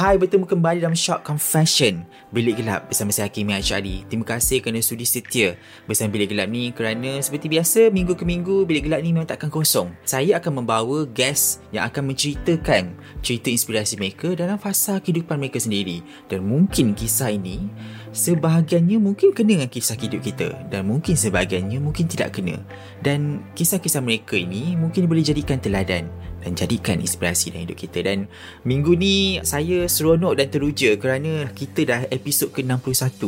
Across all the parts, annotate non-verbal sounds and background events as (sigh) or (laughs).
Hai, bertemu kembali dalam Shock Confession Bilik Gelap bersama saya Hakim Asyari. Terima kasih kerana sudi setia bersama Bilik Gelap ni kerana seperti biasa minggu ke minggu Bilik Gelap ni memang takkan kosong. Saya akan membawa guest yang akan menceritakan cerita inspirasi mereka dalam fasa kehidupan mereka sendiri dan mungkin kisah ini sebahagiannya mungkin kena dengan kisah hidup kita dan mungkin sebahagiannya mungkin tidak kena. Dan kisah-kisah mereka ini mungkin boleh jadikan teladan dan jadikan inspirasi dalam hidup kita. Dan minggu ni saya seronok dan teruja kerana kita dah episod ke-61.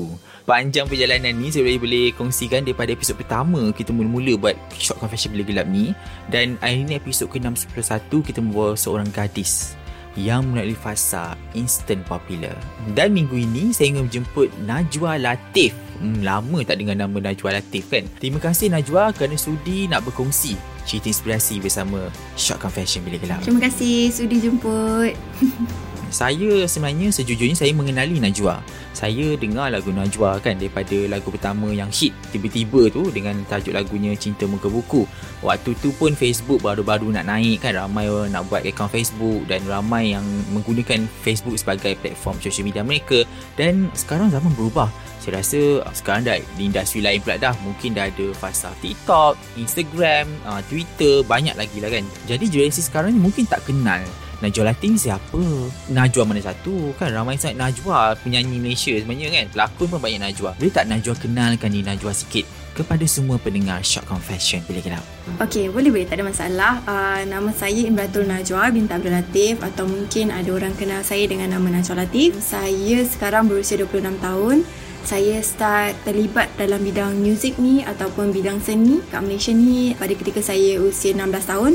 Panjang perjalanan ni saya boleh, kongsikan daripada episod pertama kita mula-mula buat short confession bila gelap ni. Dan ni episod ke-61 kita membawa seorang gadis yang melalui fasa instant popular. Dan minggu ini saya ingin menjemput Najwa Latif. Hmm, lama tak dengar nama Najwa Latif kan? Terima kasih Najwa kerana sudi nak berkongsi cerita inspirasi bersama Short Confession Bila Gelap. Terima kasih sudi jemput. (laughs) saya sebenarnya sejujurnya saya mengenali Najwa. Saya dengar lagu Najwa kan daripada lagu pertama yang hit tiba-tiba tu dengan tajuk lagunya Cinta Muka Buku. Waktu tu pun Facebook baru-baru nak naik kan ramai nak buat akaun Facebook dan ramai yang menggunakan Facebook sebagai platform social media mereka dan sekarang zaman berubah. Saya rasa sekarang dah di industri lain pula dah mungkin dah ada fasa TikTok, Instagram, uh, Twitter banyak lagi lah kan. Jadi generasi sekarang ni mungkin tak kenal Najwa Latin siapa? Najwa mana satu? Kan ramai sangat Najwa penyanyi Malaysia sebenarnya kan. Pelakon pun banyak Najwa. Boleh tak Najwa kenalkan ni Najwa sikit kepada semua pendengar Shock Confession bila kenal? Okey, boleh boleh tak ada masalah. Uh, nama saya Imratul Najwa binti Abdul Latif atau mungkin ada orang kenal saya dengan nama Najwa Latif. Saya sekarang berusia 26 tahun. Saya start terlibat dalam bidang muzik ni ataupun bidang seni kat Malaysia ni pada ketika saya usia 16 tahun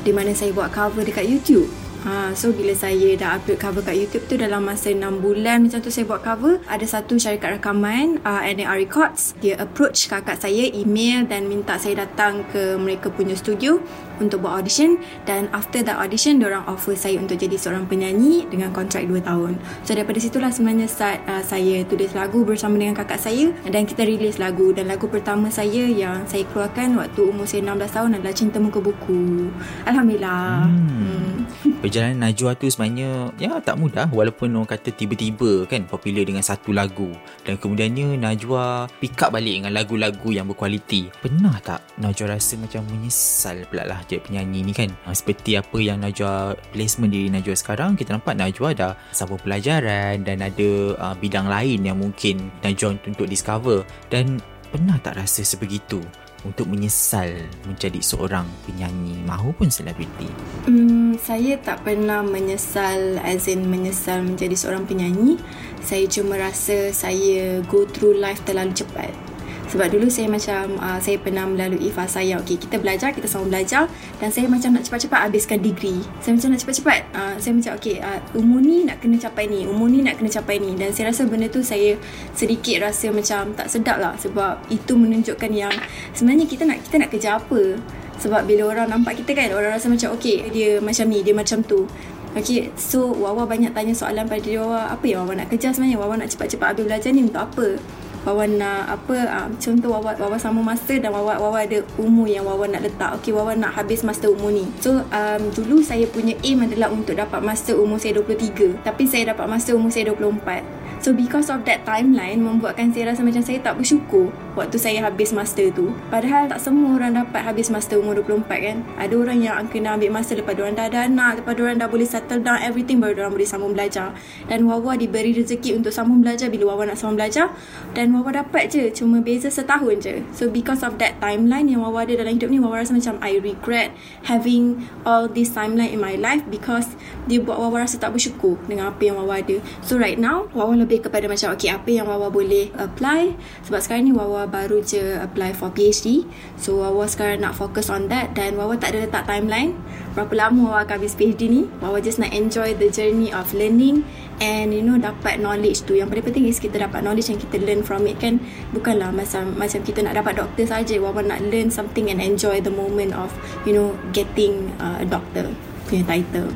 di mana saya buat cover dekat YouTube. Ha, so bila saya dah upload cover kat YouTube tu dalam masa 6 bulan macam tu saya buat cover ada satu syarikat rakaman uh, NAR Records. Dia approach kakak saya email dan minta saya datang ke mereka punya studio untuk buat audition. Dan after that audition orang offer saya untuk jadi seorang penyanyi dengan kontrak 2 tahun. So daripada situlah sebenarnya start uh, saya tulis lagu bersama dengan kakak saya dan kita release lagu. Dan lagu pertama saya yang saya keluarkan waktu umur saya 16 tahun adalah Cinta Muka Buku. Alhamdulillah. Hmm. Hmm. Perjalanan Najwa tu sebenarnya ya tak mudah. Walaupun orang kata tiba-tiba kan popular dengan satu lagu. Dan kemudiannya Najwa pick up balik dengan lagu-lagu yang berkualiti. Pernah tak Najwa rasa macam menyesal pula lah jadi penyanyi ni kan? Ha, seperti apa yang Najwa placement diri Najwa sekarang kita nampak Najwa dah sambung pelajaran dan ada uh, bidang lain yang mungkin Najwa untuk discover. Dan pernah tak rasa sebegitu untuk menyesal menjadi seorang penyanyi mahupun selebriti? Hmm, saya tak pernah menyesal as in menyesal menjadi seorang penyanyi. Saya cuma rasa saya go through life terlalu cepat. Sebab dulu saya macam uh, saya pernah melalui fasa yang okey kita belajar, kita sama belajar dan saya macam nak cepat-cepat habiskan degree. Saya macam nak cepat-cepat. Uh, saya macam okey uh, umur ni nak kena capai ni, umur ni nak kena capai ni dan saya rasa benda tu saya sedikit rasa macam tak sedap lah sebab itu menunjukkan yang sebenarnya kita nak kita nak kerja apa. Sebab bila orang nampak kita kan orang rasa macam okey dia macam ni, dia macam tu. Okay, so Wawa banyak tanya soalan pada dia Wawa, apa yang Wawa nak kerja sebenarnya? Wawa nak cepat-cepat habis belajar ni untuk apa? Wawa nak apa uh, contoh Wawa Wawa sama master dan Wawa Wawa ada umur yang Wawa nak letak. Okey Wawa nak habis master umur ni. So um, dulu saya punya aim adalah untuk dapat master umur saya 23. Tapi saya dapat master umur saya 24. So because of that timeline membuatkan saya rasa macam saya tak bersyukur waktu saya habis master tu. Padahal tak semua orang dapat habis master umur 24 kan. Ada orang yang kena ambil master lepas diorang dah ada anak, lepas diorang dah boleh settle down everything baru diorang boleh sambung belajar. Dan Wawa diberi rezeki untuk sambung belajar bila Wawa nak sambung belajar dan Wawa dapat je cuma beza setahun je. So because of that timeline yang Wawa ada dalam hidup ni Wawa rasa macam I regret having all this timeline in my life because dia buat Wawa rasa tak bersyukur dengan apa yang Wawa ada. So right now Wawa lebih kepada macam okay apa yang Wawa boleh apply. Sebab sekarang ni Wawa baru je apply for PhD so Wawa sekarang nak fokus on that dan Wawa tak ada letak timeline. Berapa lama Wawa akan habis PhD ni? Wawa just nak enjoy the journey of learning and you know dapat knowledge tu. Yang paling penting is kita dapat knowledge yang kita learn from it kan? Bukanlah macam macam kita nak dapat doktor saja. Wawa nak learn something and enjoy the moment of you know getting uh, a doctor punya title.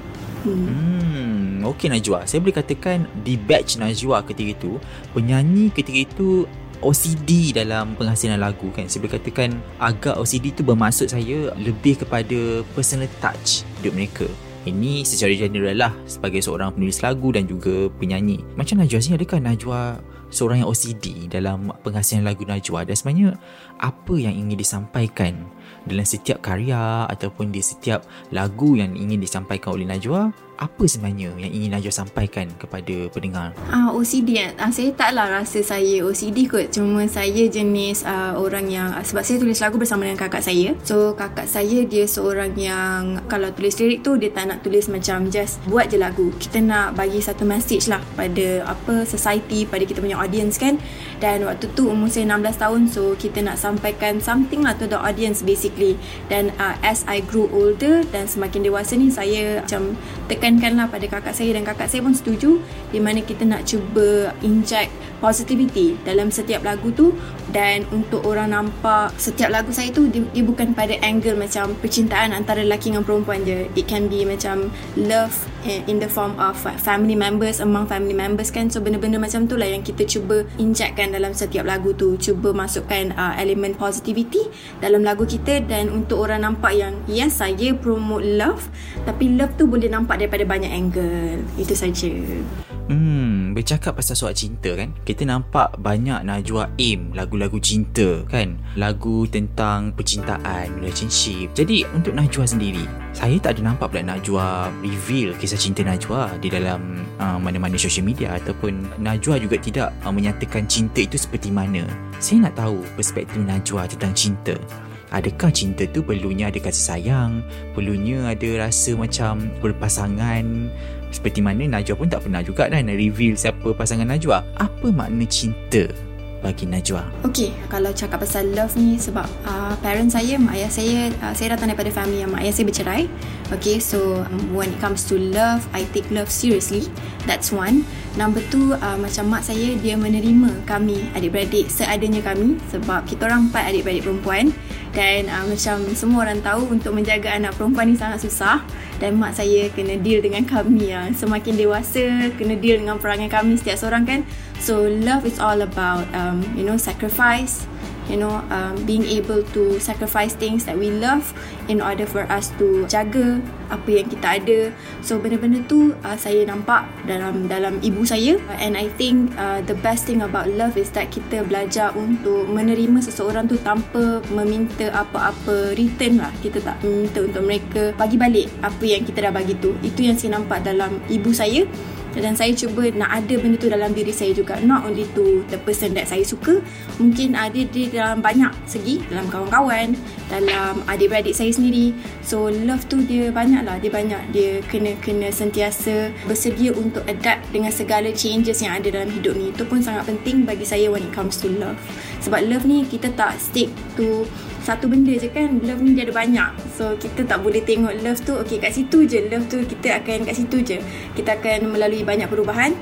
Hmm. hmm. Okey Najwa, saya boleh katakan di batch Najwa ketika itu, penyanyi ketika itu OCD dalam penghasilan lagu kan. Saya boleh katakan agak OCD tu bermaksud saya lebih kepada personal touch hidup mereka. Ini secara general lah sebagai seorang penulis lagu dan juga penyanyi. Macam Najwa sini adakah Najwa seorang yang OCD dalam penghasilan lagu Najwa dan sebenarnya apa yang ingin disampaikan dalam setiap karya ataupun di setiap lagu yang ingin disampaikan oleh Najwa apa sebenarnya yang ingin Najwa sampaikan kepada pendengar? Ah uh, OCD uh, saya taklah rasa saya OCD kot. Cuma saya jenis uh, orang yang uh, sebab saya tulis lagu bersama dengan kakak saya. So kakak saya dia seorang yang kalau tulis lirik tu dia tak nak tulis macam just buat je lagu. Kita nak bagi satu message lah pada apa society pada kita punya audience kan. Dan waktu tu umur saya 16 tahun so kita nak sampaikan something lah to the audience basically. Dan uh, as I grew older dan semakin dewasa ni saya macam tekankanlah pada kakak saya dan kakak saya pun setuju di mana kita nak cuba inject positivity dalam setiap lagu tu dan untuk orang nampak setiap lagu saya tu dia, dia bukan pada angle macam percintaan antara lelaki dengan perempuan je. It can be macam love in the form of family members among family members kan. So benda-benda macam tu lah yang kita cuba injectkan dalam setiap lagu tu. Cuba masukkan uh, elemen positivity dalam lagu kita dan untuk orang nampak yang yes saya promote love tapi love tu boleh nampak daripada banyak angle. Itu saja. Hmm, bercakap pasal soal cinta kan? Kita nampak banyak Najwa aim lagu-lagu cinta kan? Lagu tentang percintaan, relationship. Jadi untuk Najwa sendiri Saya tak ada nampak pula Najwa reveal kisah cinta Najwa Di dalam uh, mana-mana social media Ataupun Najwa juga tidak uh, menyatakan cinta itu seperti mana. Saya nak tahu perspektif Najwa tentang cinta Adakah cinta tu perlunya ada kasih sayang Perlunya ada rasa macam berpasangan seperti mana Najwa pun tak pernah juga kan reveal siapa pasangan Najwa. Apa makna cinta bagi Najwa? Okay, kalau cakap pasal love ni sebab uh, parent saya, mak ayah saya, uh, saya datang daripada family yang mak ayah saya bercerai. Okay, so um, when it comes to love, I take love seriously. That's one. Number two, uh, macam mak saya, dia menerima kami, adik-beradik, seadanya kami. Sebab kita orang empat adik-beradik perempuan. Dan uh, macam semua orang tahu, untuk menjaga anak perempuan ni sangat susah dan mak saya kena deal dengan kami ya. Semakin dewasa kena deal dengan perangai kami setiap seorang kan. So love is all about um, you know sacrifice, you know um, being able to sacrifice things that we love in order for us to jaga apa yang kita ada. So benda-benda tu uh, saya nampak dalam dalam ibu saya. And I think uh, the best thing about love is that kita belajar untuk menerima seseorang tu tanpa meminta apa-apa return lah. Kita tak minta untuk mereka bagi balik apa yang kita dah bagi tu. Itu yang saya nampak dalam ibu saya dan saya cuba nak ada benda tu dalam diri saya juga. Not only to the person that saya suka mungkin ada di dalam banyak segi dalam kawan-kawan dalam adik-beradik saya sendiri. So love tu dia banyak lah dia banyak. Dia kena kena sentiasa bersedia untuk adapt dengan segala changes yang ada dalam hidup ni. Itu pun sangat penting bagi saya when it comes to love. Sebab love ni kita tak stick to satu benda je kan. Love ni dia ada banyak. So kita tak boleh tengok love tu okay kat situ je. Love tu kita akan kat situ je. Kita akan melalui banyak perubahan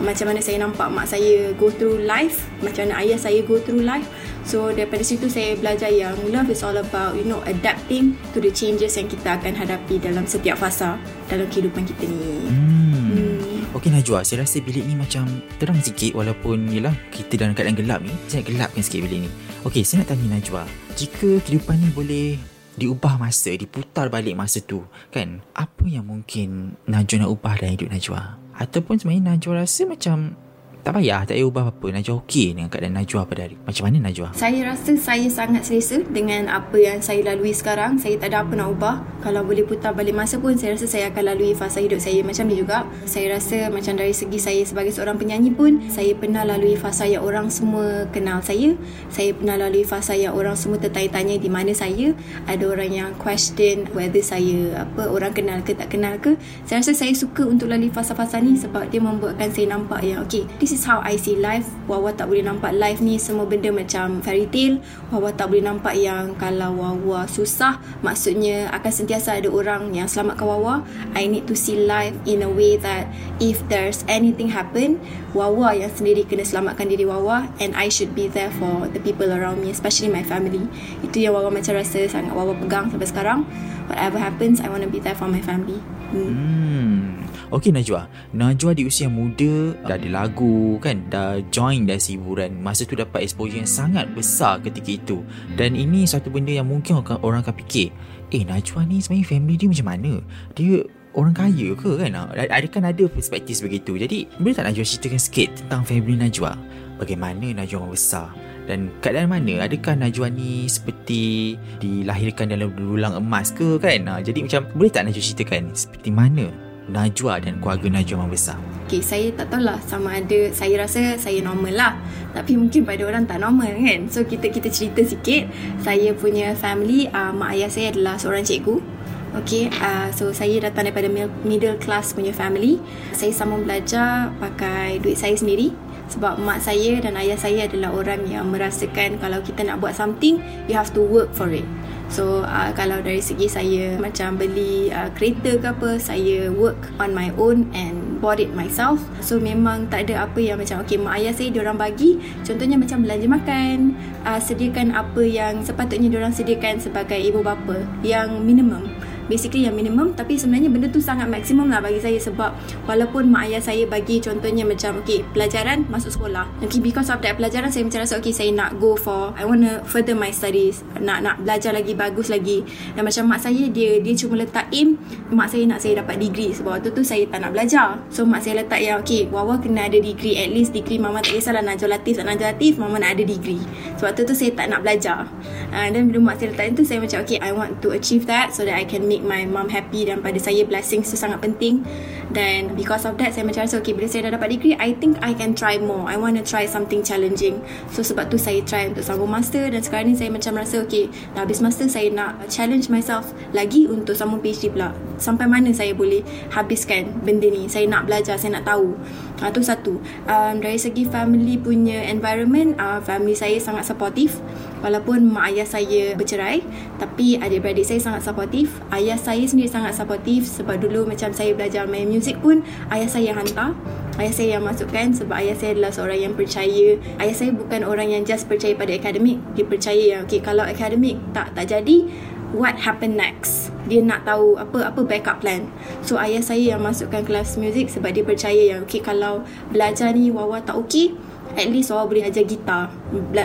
macam mana saya nampak mak saya go through life macam mana ayah saya go through life so daripada situ saya belajar yang love is all about you know adapting to the changes yang kita akan hadapi dalam setiap fasa dalam kehidupan kita ni hmm. hmm. Okey Najwa, saya rasa bilik ni macam terang sikit walaupun yelah kita dalam keadaan gelap ni. Saya gelapkan sikit bilik ni. Okey, saya nak tanya Najwa, jika kehidupan ni boleh diubah masa, diputar balik masa tu, kan? Apa yang mungkin Najwa nak ubah dalam hidup Najwa? Ataupun sebenarnya Najwa rasa macam tak payah, tak payah ubah apa-apa. Najwa okey dengan keadaan Najwa pada hari. Macam mana Najwa? Saya rasa saya sangat selesa dengan apa yang saya lalui sekarang. Saya tak ada apa nak ubah. Kalau boleh putar balik masa pun, saya rasa saya akan lalui fasa hidup saya macam ni juga. Saya rasa macam dari segi saya sebagai seorang penyanyi pun, saya pernah lalui fasa yang orang semua kenal saya. Saya pernah lalui fasa yang orang semua tertanya-tanya di mana saya. Ada orang yang question whether saya apa orang kenal ke tak kenal ke. Saya rasa saya suka untuk lalui fasa-fasa ni sebab dia membuatkan saya nampak yang okay, this is how I see life. Wawa tak boleh nampak life ni semua benda macam fairy tale. Wawa tak boleh nampak yang kalau Wawa susah, maksudnya akan sentiasa ada orang yang selamatkan Wawa. I need to see life in a way that if there's anything happen, Wawa yang sendiri kena selamatkan diri Wawa and I should be there for the people around me, especially my family. Itu yang Wawa macam rasa sangat Wawa pegang sampai sekarang. Whatever happens, I want to be there for my family. Hmm. Hmm. Okey Najwa. Najwa di usia muda dah ada lagu kan, dah join dah hiburan. Masa tu dapat exposure yang sangat besar ketika itu. Dan ini satu benda yang mungkin orang, orang akan fikir, eh Najwa ni sebenarnya family dia macam mana? Dia orang kaya ke kan? Ada kan ada perspektif begitu. Jadi, boleh tak Najwa ceritakan sikit tentang family Najwa? Bagaimana Najwa membesar? Dan keadaan mana? Adakah Najwa ni seperti dilahirkan dalam dulang emas ke kan? Ha, jadi macam boleh tak Najwa ceritakan seperti mana Najwa dan keluarga Najwa membesar? Okay, saya tak tahu lah sama ada saya rasa saya normal lah. Tapi mungkin pada orang tak normal kan. So kita kita cerita sikit. Saya punya family, uh, mak ayah saya adalah seorang cikgu. Okay, uh, so saya datang daripada middle class punya family. Saya sambung belajar pakai duit saya sendiri. Sebab mak saya dan ayah saya adalah orang yang merasakan kalau kita nak buat something, you have to work for it. So uh, kalau dari segi saya macam beli uh, kereta ke apa Saya work on my own and bought it myself. So memang tak ada apa yang macam Okay mak ayah saya diorang bagi. Contohnya macam belanja makan uh, Sediakan apa yang sepatutnya diorang sediakan sebagai ibu bapa Yang minimum basically yang minimum. Tapi sebenarnya benda tu sangat maksimum lah bagi saya sebab walaupun mak ayah saya bagi contohnya macam okay pelajaran masuk sekolah. Okay because of that pelajaran saya macam rasa okay saya nak go for I want to further my studies. Nak nak belajar lagi bagus lagi. Dan macam mak saya dia dia cuma letak aim mak saya nak saya dapat degree. Sebab waktu tu saya tak nak belajar. So mak saya letak yang okay Wawa kena ada degree at least degree mama tak kisahlah Najwa Latif tak Najwa Latif mama nak ada degree. Sebab tu tu saya tak nak belajar. Uh, dan bila mak saya letak itu saya macam okay I want to achieve that so that I can make make my mom happy dan pada saya blessings tu sangat penting. Dan because of that saya macam rasa okay bila saya dah dapat degree I think I can try more. I want to try something challenging. So sebab tu saya try untuk sambung master dan sekarang ni saya macam rasa okay dah habis master saya nak challenge myself lagi untuk sambung PhD pula. Sampai mana saya boleh habiskan benda ni? Saya nak belajar saya nak tahu ha, tu satu. Um, dari segi family punya environment uh, family saya sangat supportive. Walaupun mak ayah saya bercerai tapi adik-beradik saya sangat supportive. Ayah saya sendiri sangat supportive sebab dulu macam saya belajar main music pun ayah saya yang hantar. Ayah saya yang masukkan sebab ayah saya adalah seorang yang percaya. Ayah saya bukan orang yang just percaya pada akademik. Dia percaya yang okay, kalau akademik tak tak jadi what happen next. Dia nak tahu apa apa backup plan. So ayah saya yang masukkan kelas music sebab dia percaya yang okay, kalau belajar ni wawa tak okay at least orang boleh ajar gitar.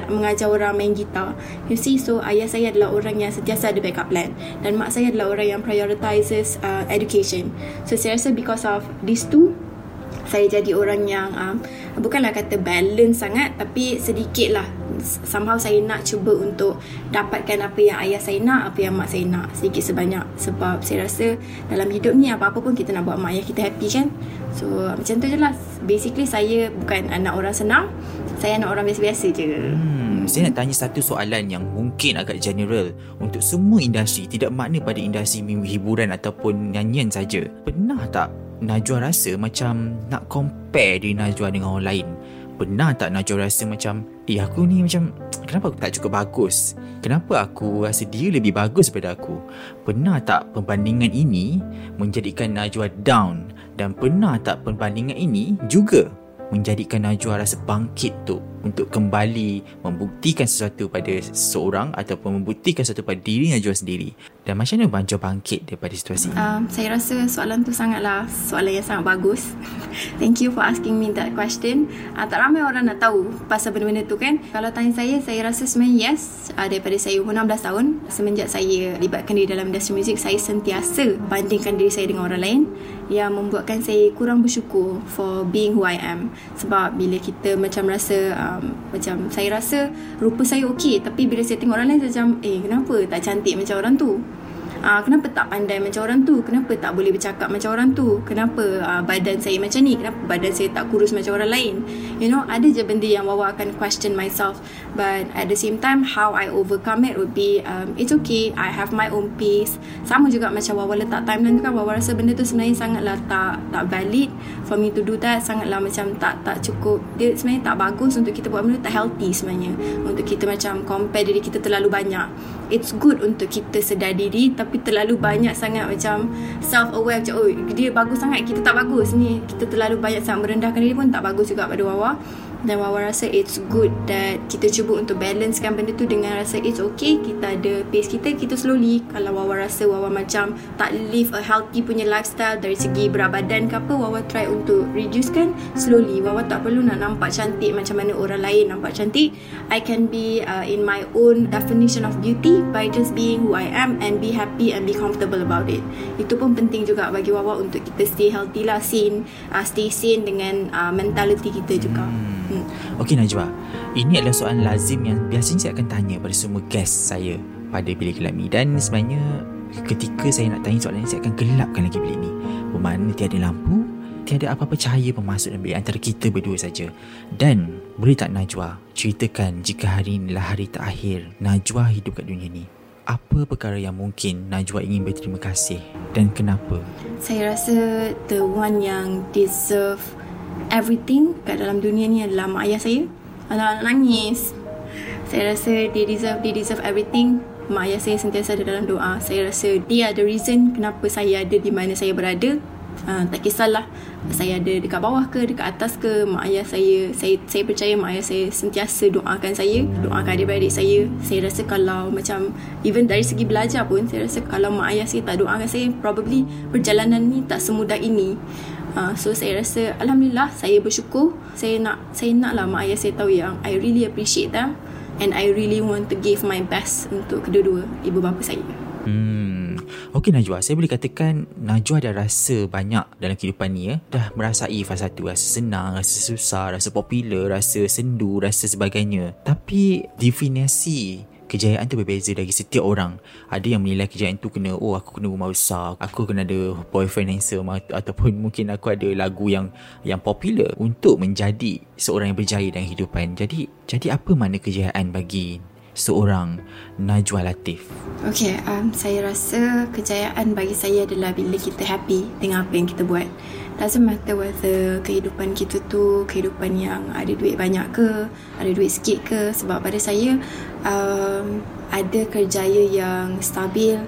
Mengajar orang main gitar. You see so ayah saya adalah orang yang sentiasa ada backup plan. Dan mak saya adalah orang yang prioritizes uh, education. So saya rasa because of these two saya jadi orang yang um, bukanlah kata balance sangat tapi sedikit lah. Somehow saya nak cuba untuk dapatkan apa yang ayah saya nak apa yang mak saya nak. Sedikit sebanyak. Sebab saya rasa dalam hidup ni apa-apa pun kita nak buat mak ayah kita happy kan? So macam tu je lah. Basically saya bukan anak orang senang. Saya anak orang biasa-biasa je. Hmm, saya nak tanya satu soalan yang mungkin agak general. Untuk semua industri tidak makna pada industri hiburan ataupun nyanyian saja. Pernah tak Najwa rasa macam nak compare diri Najwa dengan orang lain. Pernah tak Najwa rasa macam, eh aku ni macam, (tsk) kenapa aku tak cukup bagus? Kenapa aku rasa dia lebih bagus daripada aku? Pernah tak perbandingan ini menjadikan Najwa down? Dan pernah tak perbandingan ini juga menjadikan Najwa rasa bangkit tu untuk kembali membuktikan sesuatu pada seseorang ataupun membuktikan sesuatu pada diri Najwa sendiri dan macam mana Najwa bangkit daripada situasi ini? Um, saya rasa soalan tu sangatlah soalan yang sangat bagus. (laughs) Thank you for asking me that question. Uh, tak ramai orang nak tahu pasal benda-benda tu kan. Kalau tanya saya, saya rasa sebenarnya yes. Uh, daripada saya umur 16 tahun, semenjak saya libatkan diri dalam industri muzik, saya sentiasa bandingkan diri saya dengan orang lain yang membuatkan saya kurang bersyukur for being who I am. Sebab bila kita macam rasa, um, macam saya rasa rupa saya okey tapi bila saya tengok orang lain, saya macam, eh kenapa tak cantik macam orang tu? Uh, kenapa tak pandai macam orang tu? Kenapa tak boleh bercakap macam orang tu? Kenapa uh, badan saya macam ni? Kenapa badan saya tak kurus macam orang lain? You know ada je benda yang Wawa akan question myself. But at the same time how I overcome it would be um, it's okay. I have my own pace sama juga macam Wawa letak timeline tu kan Wawa rasa benda tu sebenarnya sangatlah tak tak valid. For me to do that sangatlah macam tak tak cukup. Dia sebenarnya tak bagus untuk kita buat benda tak healthy sebenarnya. Untuk kita macam compare diri kita terlalu banyak. It's good untuk kita sedar diri tapi terlalu banyak sangat macam self aware macam oh dia bagus sangat kita tak bagus. Ni kita terlalu banyak sangat merendahkan diri pun tak bagus juga pada Wawa dan Wawa rasa it's good that kita cuba untuk balancekan benda tu dengan rasa it's okay kita ada pace kita kita slowly. Kalau Wawa rasa Wawa macam tak live a healthy punya lifestyle dari segi berat badan ke apa Wawa try untuk reduce kan slowly. Wawa tak perlu nak nampak cantik macam mana orang lain nampak cantik. I can be uh, in my own definition of beauty by just being who I am and be happy and be comfortable about it. Itu pun penting juga bagi Wawa untuk kita stay healthy lah sane uh, stay sane dengan uh, mentality kita juga. Hmm. Hmm. Okey Najwa, ini adalah soalan lazim yang biasanya saya akan tanya pada semua guest saya pada bilik gelap ni dan sebenarnya ketika saya nak tanya soalan ini saya akan gelapkan lagi bilik ni. Bermakna tiada lampu, tiada apa-apa cahaya pemasuk dalam bilik antara kita berdua saja. Dan boleh tak Najwa ceritakan jika hari ini adalah hari terakhir Najwa hidup kat dunia ni? Apa perkara yang mungkin Najwa ingin berterima kasih dan kenapa? Saya rasa the one yang deserve everything kat dalam dunia ni adalah mak ayah saya. Anak-anak nangis. Saya rasa they deserve, they deserve everything. Mak ayah saya sentiasa ada dalam doa. Saya rasa dia ada reason kenapa saya ada di mana saya berada. Uh, tak kisahlah saya ada dekat bawah ke dekat atas ke mak ayah saya saya saya percaya mak ayah saya sentiasa doakan saya doakan adik-beradik saya saya rasa kalau macam even dari segi belajar pun saya rasa kalau mak ayah saya tak doakan saya probably perjalanan ni tak semudah ini Uh, so saya rasa alhamdulillah saya bersyukur saya nak saya naklah mak ayah saya tahu yang I really appreciate them and I really want to give my best untuk kedua-dua ibu bapa saya. Hmm. Okey Najwa, saya boleh katakan Najwa dah rasa banyak dalam kehidupan ni ya. Dah merasai fasa satu, rasa senang, rasa susah, rasa popular, rasa sendu, rasa sebagainya. Tapi definisi kejayaan tu berbeza dari setiap orang. Ada yang menilai kejayaan tu kena oh aku kena rumah besar, aku kena ada boyfriend handsome ataupun (laughs) mungkin aku ada lagu yang yang popular untuk menjadi seorang yang berjaya dalam kehidupan. Jadi jadi apa mana kejayaan bagi seorang Najwa Latif? Okay, um, saya rasa kejayaan bagi saya adalah bila kita happy dengan apa yang kita buat doesn't matter whether kehidupan kita tu kehidupan yang ada duit banyak ke ada duit sikit ke sebab pada saya um, ada kerjaya yang stabil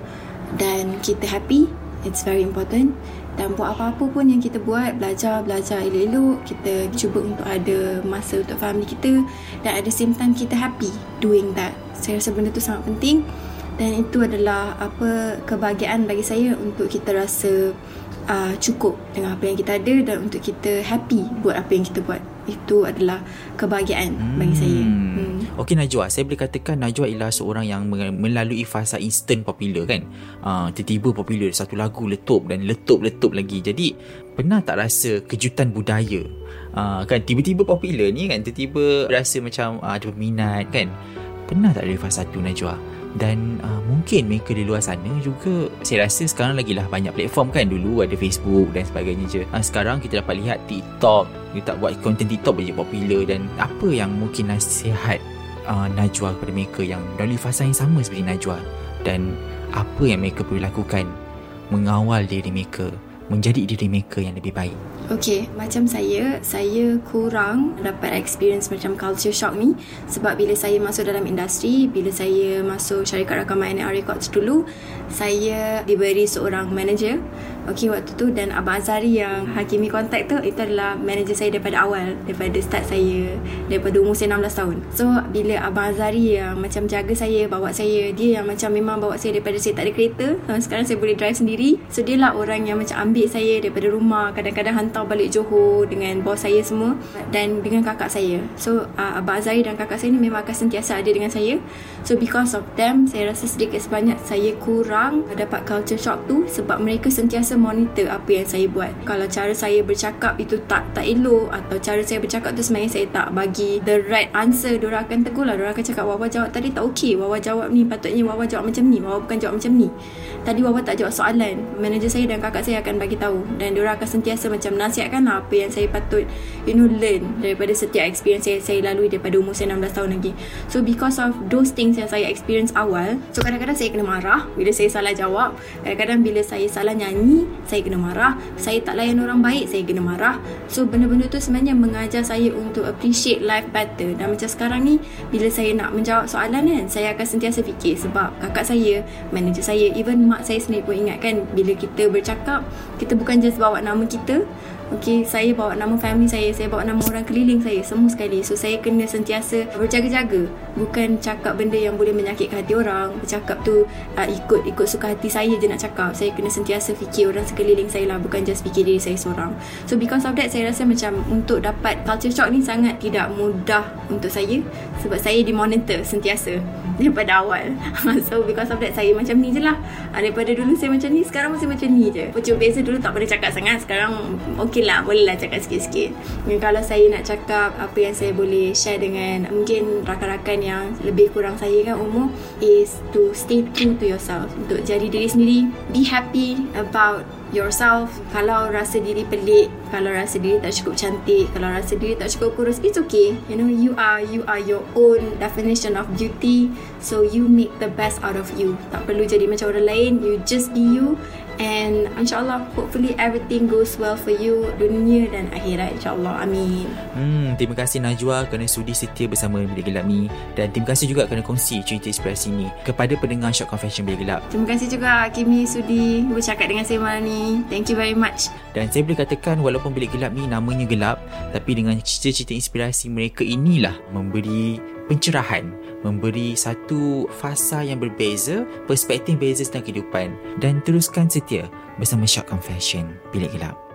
dan kita happy it's very important dan buat apa-apa pun yang kita buat belajar belajar elok-elok kita cuba untuk ada masa untuk family kita dan at the same time kita happy doing that. Saya rasa benda tu sangat penting dan itu adalah apa kebahagiaan bagi saya untuk kita rasa uh, cukup dengan apa yang kita ada dan untuk kita happy buat apa yang kita buat itu adalah kebahagiaan hmm. bagi saya. Hmm. Okey Najwa, saya boleh katakan Najwa ialah seorang yang melalui fasa instant popular kan. Uh, tiba-tiba popular satu lagu letup dan letup-letup lagi. Jadi pernah tak rasa kejutan budaya? Uh, kan tiba-tiba popular ni kan tiba-tiba rasa macam uh, ada peminat kan. Pernah tak ada fasa tu Najwa? Dan uh, mungkin mereka di luar sana juga saya rasa sekarang lagi lah banyak platform kan. Dulu ada Facebook dan sebagainya je. Uh, sekarang kita dapat lihat TikTok. Kita tak buat konten TikTok jadi popular. Dan apa yang mungkin nasihat uh, Najwa kepada mereka yang dalam fasa yang sama seperti Najwa? Dan apa yang mereka perlu lakukan mengawal diri mereka menjadi diri mereka yang lebih baik. Okay, macam saya, saya kurang dapat experience macam culture shock ni sebab bila saya masuk dalam industri, bila saya masuk syarikat rakaman NR Records dulu, saya diberi seorang manager Okay waktu tu Dan Abang Azari yang Hakimi kontak tu Itu adalah manager saya daripada awal Daripada start saya Daripada umur saya 16 tahun. So bila Abang Azari yang Macam jaga saya Bawa saya Dia yang macam memang bawa saya Daripada saya tak ada kereta Sekarang saya boleh drive sendiri. So dia lah orang yang macam ambil saya Daripada rumah Kadang-kadang hantar balik Johor Dengan bos saya semua Dan dengan kakak saya. So uh, Abang Azari dan kakak saya ni Memang akan sentiasa ada dengan saya. So because of them Saya rasa sedikit sebanyak Saya kurang Dapat culture shock tu Sebab mereka sentiasa monitor apa yang saya buat. Kalau cara saya bercakap itu tak tak elok atau cara saya bercakap tu sebenarnya saya tak bagi the right answer, diorang akan tegur lah. Diorang akan cakap Wawa jawab tadi tak okey. Wawa jawab ni patutnya Wawa jawab macam ni. Wawa bukan jawab macam ni. Tadi Wawa tak jawab soalan. Manager saya dan kakak saya akan bagi tahu dan diorang akan sentiasa macam nasihatkan lah apa yang saya patut you know learn daripada setiap experience saya saya lalui daripada umur saya 16 tahun lagi. So because of those things yang saya experience awal, so kadang-kadang saya kena marah bila saya salah jawab. Kadang-kadang bila saya salah nyanyi, saya kena marah. Saya tak layan orang baik saya kena marah. So benda-benda tu sebenarnya mengajar saya untuk appreciate life better. Dan macam sekarang ni bila saya nak menjawab soalan kan saya akan sentiasa fikir sebab kakak saya manager saya even mak saya sendiri pun ingatkan bila kita bercakap kita bukan just bawa nama kita Okay, saya bawa nama family saya, saya bawa nama orang keliling saya, semua sekali. So, saya kena sentiasa berjaga-jaga. Bukan cakap benda yang boleh menyakitkan hati orang. Bercakap tu uh, ikut ikut suka hati saya je nak cakap. Saya kena sentiasa fikir orang sekeliling saya lah. Bukan just fikir diri saya seorang. So, because of that, saya rasa macam untuk dapat culture shock ni sangat tidak mudah untuk saya. Sebab saya dimonitor sentiasa (laughs) daripada awal. (laughs) so, because of that, saya macam ni je lah. Uh, daripada dulu saya macam ni, sekarang masih macam ni je. Cuma biasa dulu tak pernah cakap sangat. Sekarang, okay mungkin lah boleh lah cakap sikit-sikit. Dan kalau saya nak cakap apa yang saya boleh share dengan mungkin rakan-rakan yang lebih kurang saya kan umur is to stay true to yourself. Untuk jadi diri sendiri be happy about yourself. Kalau rasa diri pelik kalau rasa diri tak cukup cantik kalau rasa diri tak cukup kurus it's okay. You know you are you are your own definition of beauty. So you make the best out of you. Tak perlu jadi macam orang lain you just be you and insyaAllah hopefully everything goes well for you dunia dan akhirat insyaAllah. Amin. Hmm, terima kasih Najwa kerana sudi setia bersama Bilik Gelap ni. Dan terima kasih juga kerana kongsi cerita inspirasi ni kepada pendengar Short Confession Bilik Gelap. Terima kasih juga Kimi sudi bercakap dengan saya malam ni. Thank you very much. Dan saya boleh katakan walaupun bilik gelap ni namanya gelap, tapi dengan cerita-cerita inspirasi mereka inilah memberi pencerahan, memberi satu fasa yang berbeza, perspektif berbeza tentang kehidupan dan teruskan setia bersama Short Confession Bilik Gelap.